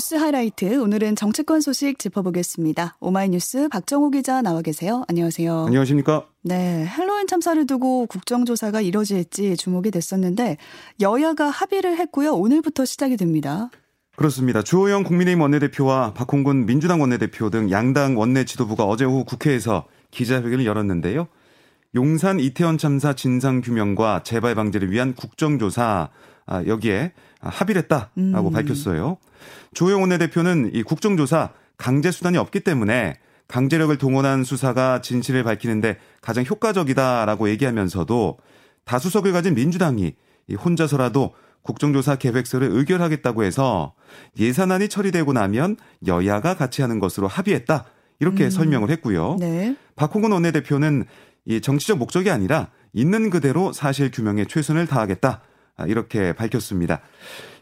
뉴스 하이라이트 오늘은 정치권 소식 짚어보겠습니다. 오마이뉴스 박정호 기자 나와 계세요. 안녕하세요. 안녕하십니까? 네, 헬로윈 참사를 두고 국정조사가 이뤄질지 주목이 됐었는데 여야가 합의를 했고요. 오늘부터 시작이 됩니다. 그렇습니다. 주호영 국민의힘 원내대표와 박홍근 민주당 원내대표 등 양당 원내 지도부가 어제 오후 국회에서 기자회견을 열었는데요. 용산 이태원 참사 진상 규명과 재발 방지를 위한 국정조사 아, 여기에 합의를 했다라고 음. 밝혔어요. 조영 원내대표는 이 국정조사 강제 수단이 없기 때문에 강제력을 동원한 수사가 진실을 밝히는데 가장 효과적이다라고 얘기하면서도 다수석을 가진 민주당이 혼자서라도 국정조사 계획서를 의결하겠다고 해서 예산안이 처리되고 나면 여야가 같이 하는 것으로 합의했다. 이렇게 음. 설명을 했고요. 네. 박홍근 원내대표는 이 정치적 목적이 아니라 있는 그대로 사실 규명에 최선을 다하겠다. 아, 이렇게 밝혔습니다.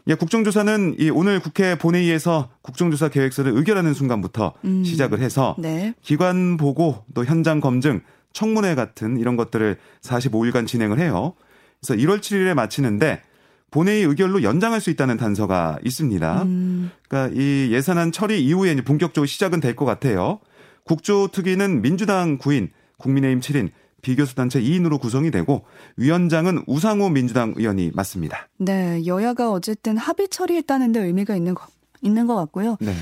예, 국정조사는 이 오늘 국회 본회의에서 국정조사 계획서를 의결하는 순간부터 음. 시작을 해서 네. 기관 보고 또 현장 검증, 청문회 같은 이런 것들을 45일간 진행을 해요. 그래서 1월 7일에 마치는데 본회의 의결로 연장할 수 있다는 단서가 있습니다. 음. 그러니까 이 예산안 처리 이후에 본격적으로 시작은 될 것 같아요. 국조특위는 민주당 9인, 국민의힘 7인, 비교수 단체 2인으로 구성이 되고 위원장은 우상호 민주당 의원이 맡습니다. 네, 여야가 어쨌든 합의 처리했다는 데 의미가 있는 거, 있는 것 같고요. 네.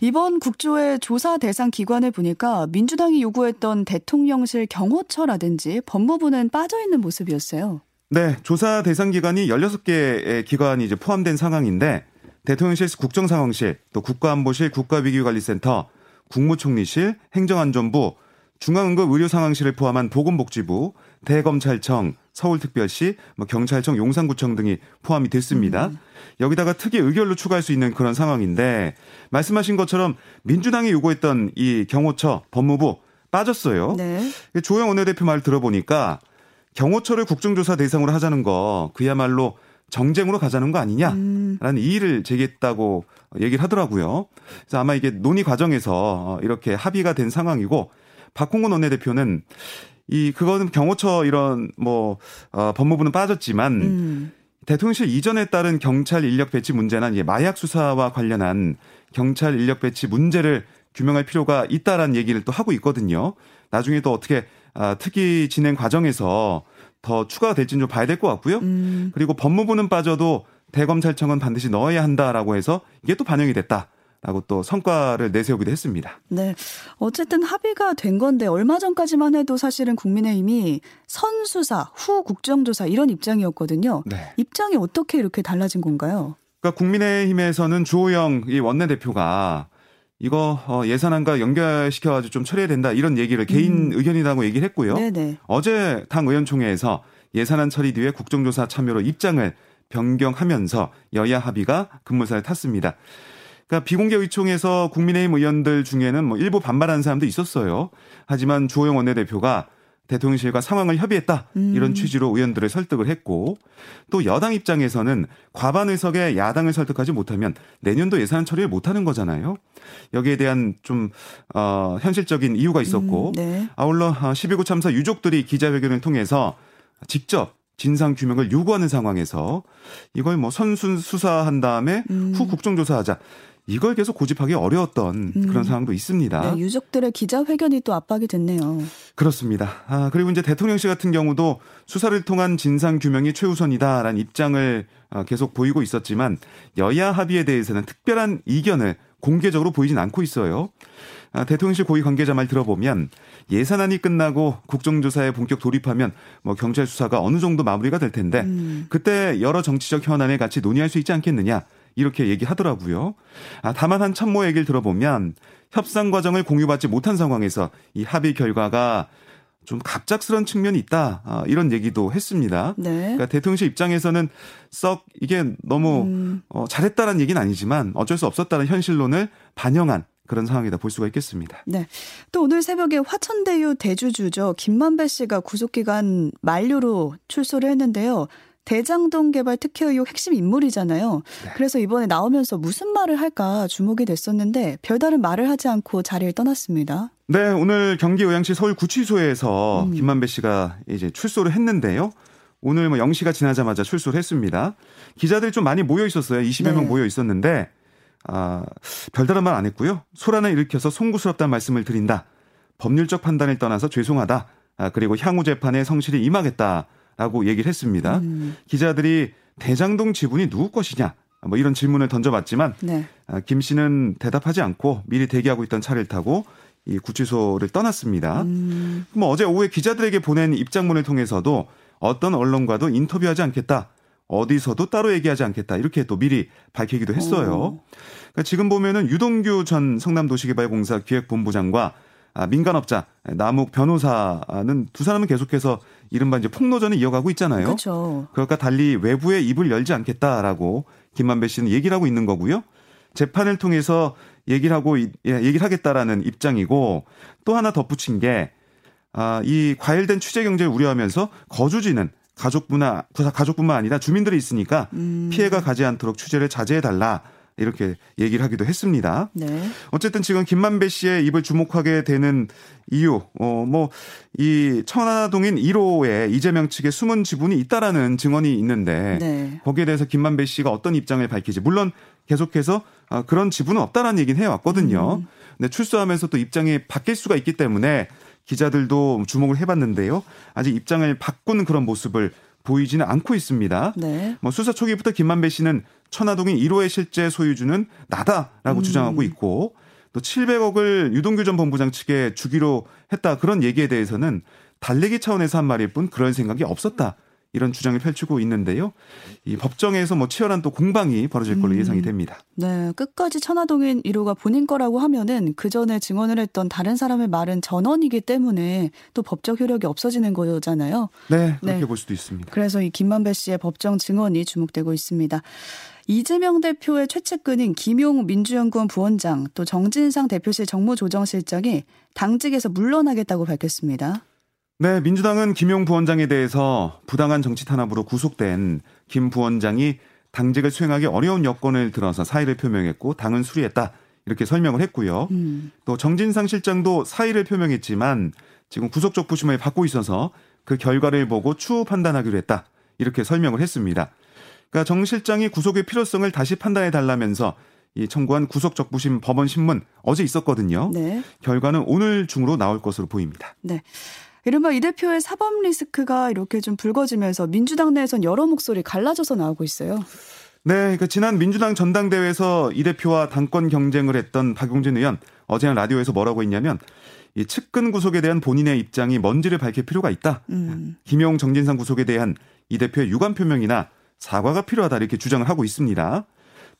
이번 국조의 조사 대상 기관을 보니까 민주당이 요구했던 대통령실 경호처라든지 법무부는 빠져 있는 모습이었어요. 네, 조사 대상 기관이 16개의 기관이 이제 포함된 상황인데 대통령실 국정상황실, 또 국가안보실, 국가위기관리센터, 국무총리실, 행정안전부, 중앙응급의료상황실을 포함한 보건복지부, 대검찰청, 서울특별시, 뭐 경찰청, 용산구청 등이 포함이 됐습니다. 음. 여기다가 특이 의결로 추가할 수 있는 그런 상황인데 말씀하신 것처럼 민주당이 요구했던 이 경호처, 법무부 빠졌어요. 네. 조영 원내대표 말 들어보니까 경호처를 국정조사 대상으로 하자는 거 그야말로 정쟁으로 가자는 거 아니냐라는 음. 이의를 제기했다고 얘기를 하더라고요. 그래서 아마 이게 논의 과정에서 이렇게 합의가 된 상황이고 박홍근 원내대표는 이 그거는 경호처 이런 뭐 어, 법무부는 빠졌지만 음. 대통령실 이전에 따른 경찰 인력 배치 문제나 이제 마약 수사와 관련한 경찰 인력 배치 문제를 규명할 필요가 있다라는 얘기를 또 하고 있거든요. 나중에 또 어떻게 아, 특위 진행 과정에서 더 추가가 될지는 좀 봐야 될 것 같고요. 음. 그리고 법무부는 빠져도 대검찰청은 반드시 넣어야 한다라고 해서 이게 또 반영이 됐다. 라고 또 성과를 내세우기도 했습니다. 네. 어쨌든 합의가 된 건데 얼마 전까지만 해도 사실은 국민의힘이 선수사, 후 국정조사 이런 입장이었거든요. 네. 입장이 어떻게 이렇게 달라진 건가요? 그러니까 국민의힘에서는 주호영 이 원내대표가 이거 어, 예산안과 연결시켜 가지고 좀 처리해야 된다 이런 얘기를 개인 음. 의견이라고 얘기를 했고요. 네네. 어제 당 의원총회에서 예산안 처리 뒤에 국정조사 참여로 입장을 변경하면서 여야 합의가 급무사를 탔습니다. 그러니까 비공개 의총에서 국민의힘 의원들 중에는 뭐 일부 반발하는 사람도 있었어요. 하지만 주호영 원내대표가 대통령실과 상황을 협의했다 음. 이런 취지로 의원들을 설득을 했고 또 여당 입장에서는 과반 의석에 야당을 설득하지 못하면 내년도 예산 처리를 못하는 거잖아요. 여기에 대한 좀 어, 현실적인 이유가 있었고 음, 네. 아울러 12구 어, 참사 유족들이 기자회견을 통해서 직접 진상 규명을 요구하는 상황에서 이걸 뭐 선순 수사한 다음에 음. 후 국정조사하자 이걸 계속 고집하기 어려웠던 음. 그런 상황도 있습니다. 네, 유족들의 기자회견이 또 압박이 됐네요. 그렇습니다. 아, 그리고 이제 대통령실 같은 경우도 수사를 통한 진상 규명이 최우선이다라는 입장을 어, 계속 보이고 있었지만 여야 합의에 대해서는 특별한 이견을 공개적으로 보이진 않고 있어요. 아, 대통령실 고위 관계자 말 들어보면 예산안이 끝나고 국정조사에 본격 돌입하면 뭐 경찰 수사가 어느 정도 마무리가 될 텐데 음. 그때 여러 정치적 현안을 같이 논의할 수 있지 않겠느냐 이렇게 얘기하더라고요. 아, 다만 한 참모 얘기를 들어보면 협상 과정을 공유받지 못한 상황에서 이 합의 결과가 좀 갑작스런 측면이 있다 아, 이런 얘기도 했습니다. 네. 그러니까 대통령실 입장에서는 썩 이게 너무 음. 어, 잘했다는 얘기는 아니지만 어쩔 수 없었다는 현실론을 반영한 그런 상황이다 볼 수가 있겠습니다. 네. 또 오늘 새벽에 화천대유 대주주죠 김만배 씨가 구속기간 만료로 출소를 했는데요. 대장동 개발 특혜 의혹 핵심 인물이잖아요. 네. 그래서 이번에 나오면서 무슨 말을 할까 주목이 됐었는데 별다른 말을 하지 않고 자리를 떠났습니다. 네, 오늘 경기 의왕시 서울 구치소에서 음. 김만배 씨가 이제 출소를 했는데요. 오늘 뭐 0시가 지나자마자 출소를 했습니다. 기자들이 좀 많이 모여 있었어요. 20여 네. 명 모여 있었는데 아, 별다른 말 안 했고요. 소란을 일으켜서 송구스럽다는 말씀을 드린다. 법률적 판단을 떠나서 죄송하다. 아, 그리고 향후 재판에 성실히 임하겠다 라고 얘기를 했습니다. 음. 기자들이 대장동 지분이 누구 것이냐? 뭐 이런 질문을 던져봤지만 네. 아, 김 씨는 대답하지 않고 미리 대기하고 있던 차를 타고 이 구치소를 떠났습니다. 음. 뭐 어제 오후에 기자들에게 보낸 입장문을 통해서도 어떤 언론과도 인터뷰하지 않겠다. 어디서도 따로 얘기하지 않겠다. 이렇게 또 미리 밝히기도 했어요. 그러니까 지금 보면은 유동규 전 성남도시개발공사 기획본부장과 아, 민간업자 남욱 변호사는 두 사람은 계속해서 이른바 이제 폭로전을 이어가고 있잖아요. 그렇죠. 그러니까 달리 외부에 입을 열지 않겠다라고 김만배 씨는 얘기를 하고 있는 거고요. 재판을 통해서 얘기를 하고 예, 얘기를 하겠다라는 입장이고 또 하나 덧붙인 게 아, 이 과열된 취재 경제를 우려하면서 거주지는 가족뿐만 가족뿐만 아니라 주민들이 있으니까 음. 피해가 가지 않도록 취재를 자제해 달라. 이렇게 얘기를 하기도 했습니다. 네. 어쨌든 지금 김만배 씨의 입을 주목하게 되는 이유, 어, 뭐, 이 천화동인 1호에 이재명 측의 숨은 지분이 있다라는 증언이 있는데 네. 거기에 대해서 김만배 씨가 어떤 입장을 밝히지. 물론 계속해서 어, 그런 지분은 없다라는 얘기는 해왔거든요. 음. 근데 출소하면서 또 입장이 바뀔 수가 있기 때문에 기자들도 주목을 해봤는데요. 아직 입장을 바꾼 그런 모습을 보이지는 않고 있습니다. 네. 뭐 수사 초기부터 김만배 씨는 천화동인 1호의 실제 소유주는 나다라고 음. 주장하고 있고 또 700억을 유동규 전 본부장 측에 주기로 했다 그런 얘기에 대해서는 달래기 차원에서 한 말일 뿐 그런 생각이 없었다. 이런 주장을 펼치고 있는데요. 이 법정에서 뭐 치열한 또 공방이 벌어질 걸로 음. 예상이 됩니다. 네, 끝까지 천화동인 1호가 본인 거라고 하면은 그 전에 증언을 했던 다른 사람의 말은 전원이기 때문에 또 법적 효력이 없어지는 거잖아요. 네, 그렇게 네. 볼 수도 있습니다. 그래서 이 김만배 씨의 법정 증언이 주목되고 있습니다. 이재명 대표의 최측근인 김용 민주연구원 부원장 또 정진상 대표실 정무조정실장이 당직에서 물러나겠다고 밝혔습니다. 네, 민주당은 김용 부원장에 대해서 부당한 정치 탄압으로 구속된 김 부원장이 당직을 수행하기 어려운 여건을 들어서 사의를 표명했고 당은 수리했다. 이렇게 설명을 했고요. 음. 또 정진상 실장도 사의를 표명했지만 지금 구속적 부심을 받고 있어서 그 결과를 보고 추후 판단하기로 했다. 이렇게 설명을 했습니다. 그러니까 정 실장이 구속의 필요성을 다시 판단해 달라면서 이 청구한 구속 적 부심 법원 신문 어제 있었거든요. 네. 결과는 오늘 중으로 나올 것으로 보입니다. 네. 이른바 이 대표의 사법 리스크가 이렇게 좀 불거지면서 민주당 내에선 여러 목소리 갈라져서 나오고 있어요. 네, 그러니까 지난 민주당 전당대회에서 이 대표와 당권 경쟁을 했던 박용진 의원 어제 라디오에서 뭐라고 했냐면 이 측근 구속에 대한 본인의 입장이 뭔지를 밝힐 필요가 있다. 음. 김용 정진상 구속에 대한 이 대표의 유감 표명이나 사과가 필요하다 이렇게 주장을 하고 있습니다.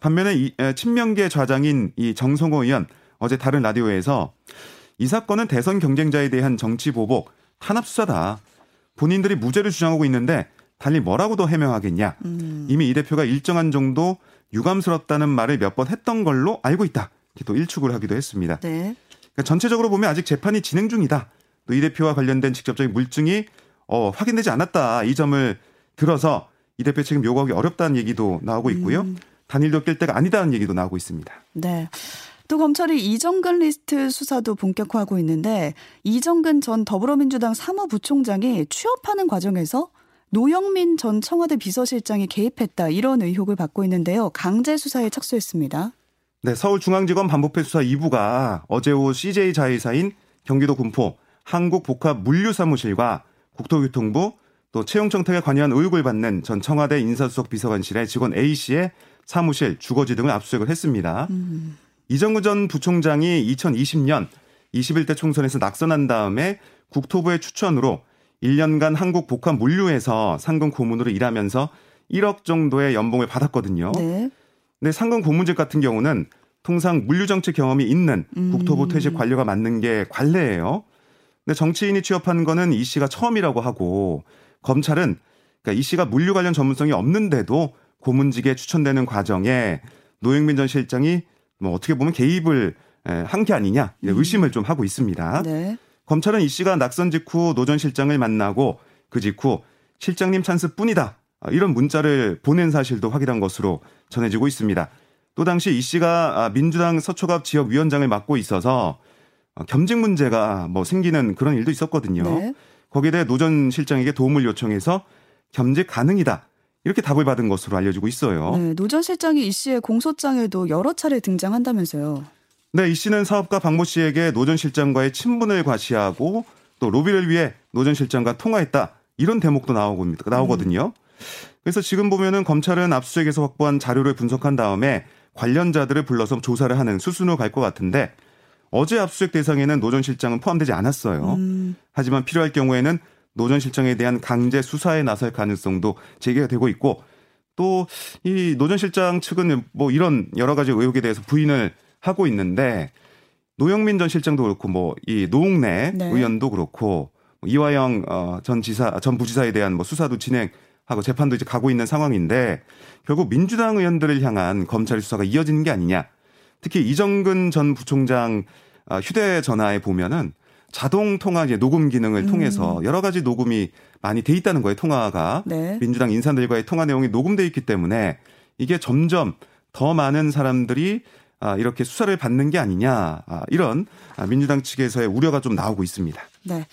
반면에 이 친명계 좌장인 이 정성호 의원 어제 다른 라디오에서 이 사건은 대선 경쟁자에 대한 정치 보복, 탄압 수사다. 본인들이 무죄를 주장하고 있는데 달리 뭐라고 더 해명하겠냐. 음. 이미 이 대표가 일정한 정도 유감스럽다는 말을 몇 번 했던 걸로 알고 있다. 이렇게 또 일축을 하기도 했습니다. 네. 그러니까 전체적으로 보면 아직 재판이 진행 중이다. 또 이 대표와 관련된 직접적인 물증이 어, 확인되지 않았다. 이 점을 들어서 이 대표 책임 요구하기 어렵다는 얘기도 나오고 있고요. 음. 단일도 낄 때가 아니다는 얘기도 나오고 있습니다. 네. 또 검찰이 이정근 리스트 수사도 본격화하고 있는데 이정근 전 더불어민주당 사무부총장이 취업하는 과정에서 노영민 전 청와대 비서실장이 개입했다 이런 의혹을 받고 있는데요. 강제 수사에 착수했습니다. 네, 서울중앙지검 반부패 수사 2부가 어제 오후 CJ 자회사인 경기도 군포 한국복합물류사무실과 국토교통부 또 채용 청탁에 관여한 의혹을 받는 전 청와대 인사수석 비서관실의 직원 A 씨의 사무실, 주거지 등을 압수수색을 했습니다. 음. 이정구 전 부총장이 2020년 21대 총선에서 낙선한 다음에 국토부의 추천으로 1년간 한국 복합 물류에서 상근 고문으로 일하면서 1억 정도의 연봉을 받았거든요. 네. 근데 상근 고문직 같은 경우는 통상 물류 정책 경험이 있는 음. 국토부 퇴직 관료가 맡는 게 관례예요. 근데 정치인이 취업한 거는 이 씨가 처음이라고 하고 검찰은 그러니까 이 씨가 물류 관련 전문성이 없는데도 고문직에 추천되는 과정에 노영민 전 실장이 뭐 어떻게 보면 개입을 한 게 아니냐 음. 의심을 좀 하고 있습니다. 네. 검찰은 이 씨가 낙선 직후 노 전 실장을 만나고 그 직후 실장님 찬스뿐이다 이런 문자를 보낸 사실도 확인한 것으로 전해지고 있습니다. 또 당시 이 씨가 아, 민주당 서초갑 지역 위원장을 맡고 있어서 겸직 문제가 뭐 생기는 그런 일도 있었거든요. 네. 거기에 대해 노 전 실장에게 도움을 요청해서 겸직 가능이다 이렇게 답을 받은 것으로 알려지고 있어요. 네, 노 전 실장이 이 씨의 공소장에도 여러 차례 등장한다면서요. 네, 이 씨는 사업가 박 모 씨에게 노 전 실장과의 친분을 과시하고 또 로비를 위해 노 전 실장과 통화했다 이런 대목도 나오고 나오거든요. 음. 그래서 지금 보면은 검찰은 압수수색에서 확보한 자료를 분석한 다음에 관련자들을 불러서 조사를 하는 수순으로 갈 것 같은데 어제 압수수색 대상에는 노 전 실장은 포함되지 않았어요. 음. 하지만 필요할 경우에는 노 전 실장에 대한 강제 수사에 나설 가능성도 제기가 되고 있고 또 이 노 전 실장 측은 뭐 이런 여러 가지 의혹에 대해서 부인을 하고 있는데 노영민 전 실장도 그렇고 뭐 이 노웅래 네. 의원도 그렇고 뭐 이화영 어, 전 지사 전 부지사에 대한 뭐 수사도 진행하고 재판도 이제 가고 있는 상황인데 결국 민주당 의원들을 향한 검찰 수사가 이어지는 게 아니냐. 특히 이정근 전 부총장 아, 휴대전화에 보면은 자동 통화 이제 녹음 기능을 음. 통해서 여러 가지 녹음이 많이 돼 있다는 거예요. 통화가 네. 민주당 인사들과의 통화 내용이 녹음돼 있기 때문에 이게 점점 더 많은 사람들이 아, 이렇게 수사를 받는 게 아니냐 아, 이런 민주당 측에서의 우려가 좀 나오고 있습니다. 네.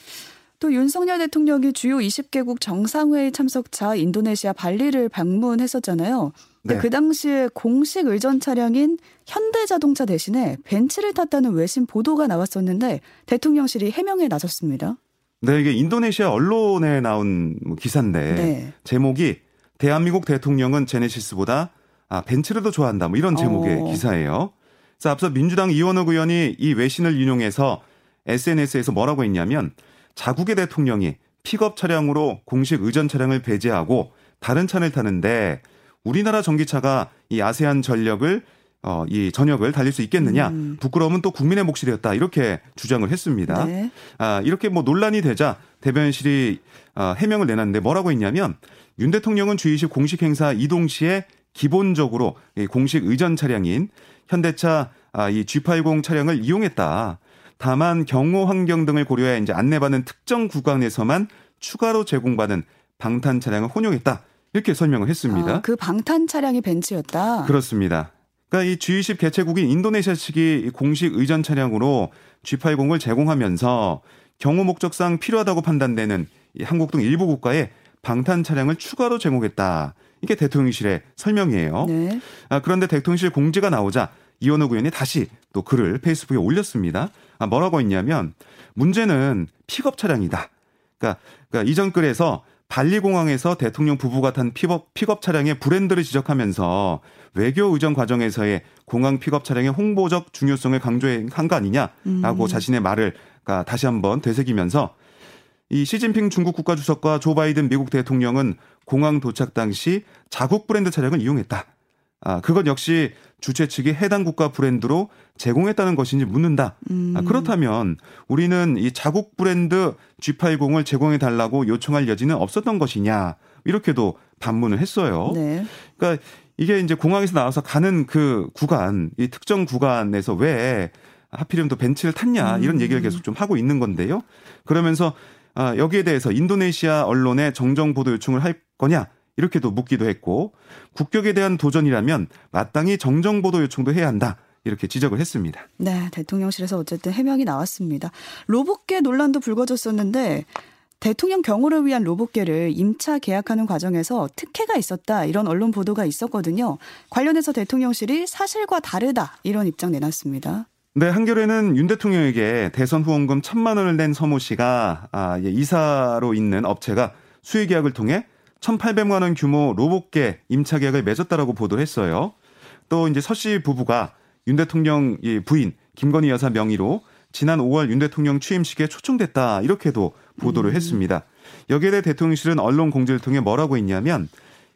또 윤석열 대통령이 주요 20개국 정상회의 참석차 인도네시아 발리를 방문했었잖아요. 네. 그 당시에 공식 의전 차량인 현대자동차 대신에 벤츠를 탔다는 외신 보도가 나왔었는데 대통령실이 해명에 나섰습니다. 네, 이게 인도네시아 언론에 나온 뭐 기사인데 네. 제목이 대한민국 대통령은 제네시스보다 아, 벤츠를 더 좋아한다. 뭐 이런 제목의 어. 기사예요. 그래서 앞서 민주당 이원호 의원이 이 외신을 인용해서 SNS에서 뭐라고 했냐면 자국의 대통령이 픽업 차량으로 공식 의전 차량을 배제하고 다른 차를 타는데 우리나라 전기차가 이 아세안 전력을 어, 이 전역을 달릴 수 있겠느냐. 음. 부끄러움은 또 국민의 몫이되었다. 이렇게 주장을 했습니다. 네. 아, 이렇게 뭐 논란이 되자 대변실이 어, 해명을 내놨는데 뭐라고 했냐면 윤 대통령은 주의식 공식 행사 이동 시에 기본적으로 이 공식 의전 차량인 현대차 아, 이 G80 차량을 이용했다. 다만 경호 환경 등을 고려해 이제 안내받는 특정 구간에서만 추가로 제공받은 방탄 차량을 혼용했다. 이렇게 설명을 했습니다. 아, 그 방탄 차량이 벤츠였다. 그렇습니다. 그러니까 이 G20 개최국인 인도네시아 측이 공식 의전 차량으로 G80을 제공하면서 경호 목적상 필요하다고 판단되는 한국 등 일부 국가에 방탄 차량을 추가로 제공했다. 이게 대통령실의 설명이에요. 네. 아, 그런데 대통령실 공지가 나오자 이원호 의원이 다시 또 글을 페이스북에 올렸습니다. 아, 뭐라고 했냐면 문제는 픽업 차량이다. 그러니까, 그러니까 이전 글에서 발리공항에서 대통령 부부가 탄 픽업, 픽업 차량의 브랜드를 지적하면서 외교 의전 과정에서의 공항 픽업 차량의 홍보적 중요성을 강조한 거 아니냐라고 음. 자신의 말을 그러니까 다시 한번 되새기면서 이 시진핑 중국 국가주석과 조 바이든 미국 대통령은 공항 도착 당시 자국 브랜드 차량을 이용했다. 아, 그것 역시 주최 측이 해당 국가 브랜드로 제공했다는 것인지 묻는다. 음. 아, 그렇다면 우리는 이 자국 브랜드 G80을 제공해 달라고 요청할 여지는 없었던 것이냐. 이렇게도 반문을 했어요. 네. 그러니까 이게 이제 공항에서 나와서 가는 그 구간, 이 특정 구간에서 왜 하필이면 또 벤츠를 탔냐 이런 얘기를 계속 좀 하고 있는 건데요. 그러면서 아, 여기에 대해서 인도네시아 언론에 정정 보도 요청을 할 거냐 이렇게도 묻기도 했고 국격에 대한 도전이라면 마땅히 정정 보도 요청도 해야 한다. 이렇게 지적을 했습니다. 네, 대통령실에서 어쨌든 해명이 나왔습니다. 로봇계 논란도 불거졌었는데 대통령 경호를 위한 로봇계를 임차 계약하는 과정에서 특혜가 있었다 이런 언론 보도가 있었거든요. 관련해서 대통령실이 사실과 다르다 이런 입장 내놨습니다. 네, 한겨레는 윤 대통령에게 대선 후원금 천만 원을 낸 서모 씨가 아, 예, 이사로 있는 업체가 수의 계약을 통해 1,800만 원 규모 로봇계 임차 계약을 맺었다라고 보도를 했어요. 또 이제 서씨 부부가 윤 대통령 부인 김건희 여사 명의로 지난 5월 윤 대통령 취임식에 초청됐다 이렇게도 보도를 음. 했습니다. 여기에 대해 대통령실은 언론 공지를 통해 뭐라고 했냐면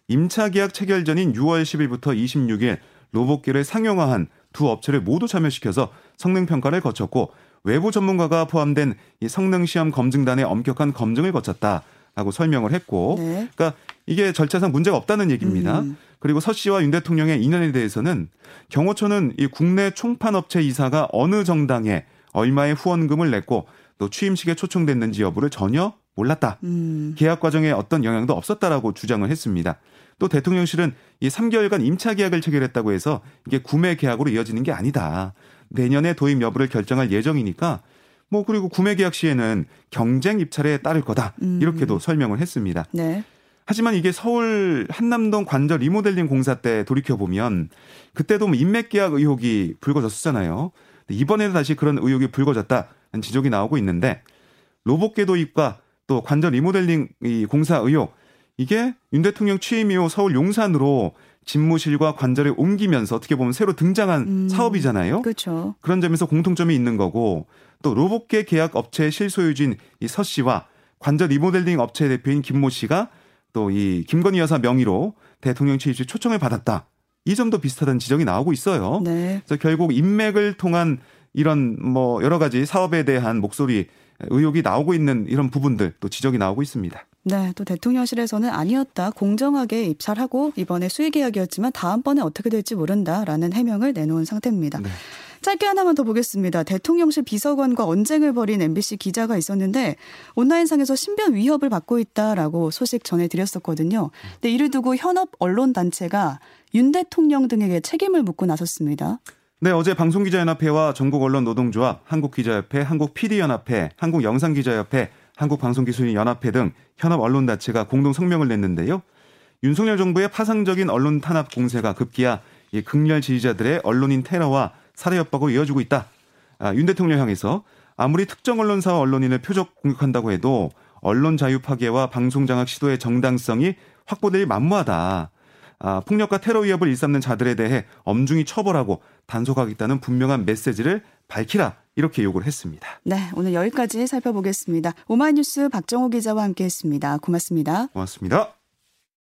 임차 계약 체결 전인 6월 10일부터 26일 로봇계를 상용화한 두 업체를 모두 참여시켜서 성능 평가를 거쳤고 외부 전문가가 포함된 이 성능 시험 검증단의 엄격한 검증을 거쳤다. 라고 설명을 했고, 네. 그러니까 이게 절차상 문제가 없다는 얘기입니다. 음. 그리고 서 씨와 윤 대통령의 인연에 대해서는 경호처는 이 국내 총판업체 이사가 어느 정당에 얼마의 후원금을 냈고 또 취임식에 초청됐는지 여부를 전혀 몰랐다. 음. 계약 과정에 어떤 영향도 없었다라고 주장을 했습니다. 또 대통령실은 이 3개월간 임차 계약을 체결했다고 해서 이게 구매 계약으로 이어지는 게 아니다. 내년에 도입 여부를 결정할 예정이니까 뭐 그리고 구매 계약 시에는 경쟁 입찰에 따를 거다. 음. 이렇게도 설명을 했습니다. 네. 하지만 이게 서울 한남동 관절 리모델링 공사 때 돌이켜 보면 그때도 뭐 인맥 계약 의혹이 불거졌었잖아요. 이번에도 다시 그런 의혹이 불거졌다는 지적이 나오고 있는데 로봇계 도입과 또 관절 리모델링 이 공사 의혹 이게 윤 대통령 취임 이후 서울 용산으로 집무실과 관절을 옮기면서 어떻게 보면 새로 등장한 음, 사업이잖아요. 그렇죠. 그런 점에서 공통점이 있는 거고 또 로봇계 계약 업체의 실소유주인 이서 씨와 관절 리모델링 업체 대표인 김모 씨가 또 이 김건희 여사 명의로 대통령 취임 시 초청을 받았다. 이 점도 비슷하다는 지적이 나오고 있어요. 네. 그래서 결국 인맥을 통한 이런 뭐 여러 가지 사업에 대한 목소리 의혹이 나오고 있는 이런 부분들 또 지적이 나오고 있습니다. 네, 또 대통령실에서는 아니었다. 공정하게 입찰하고 이번에 수의 계약이었지만 다음번에 어떻게 될지 모른다라는 해명을 내놓은 상태입니다. 네. 짧게 하나만 더 보겠습니다. 대통령실 비서관과 언쟁을 벌인 MBC 기자가 있었는데 온라인상에서 신변 위협을 받고 있다라고 소식 전해드렸었거든요. 근데 이를 두고 현업 언론 단체가 윤 대통령 등에게 책임을 묻고 나섰습니다. 네, 어제 방송기자연합회와 전국언론노동조합, 한국기자협회, 한국PD연합회, 한국영상기자협회, 한국방송기술인연합회 등 현업 언론 단체가 공동 성명을 냈는데요. 윤석열 정부의 파상적인 언론 탄압 공세가 급기야 극렬 지지자들의 언론인 테러와 살해 협박으로 이어지고 있다. 아, 윤 대통령 향해서 아무리 특정 언론사와 언론인을 표적 공격한다고 해도 언론 자유 파괴와 방송 장악 시도의 정당성이 확보될 만무하다. 아, 폭력과 테러 위협을 일삼는 자들에 대해 엄중히 처벌하고 단속하겠다는 분명한 메시지를 밝히라 이렇게 요구를 했습니다. 네, 오늘 여기까지 살펴보겠습니다. 오마이뉴스 박정호 기자와 함께했습니다. 고맙습니다. 고맙습니다.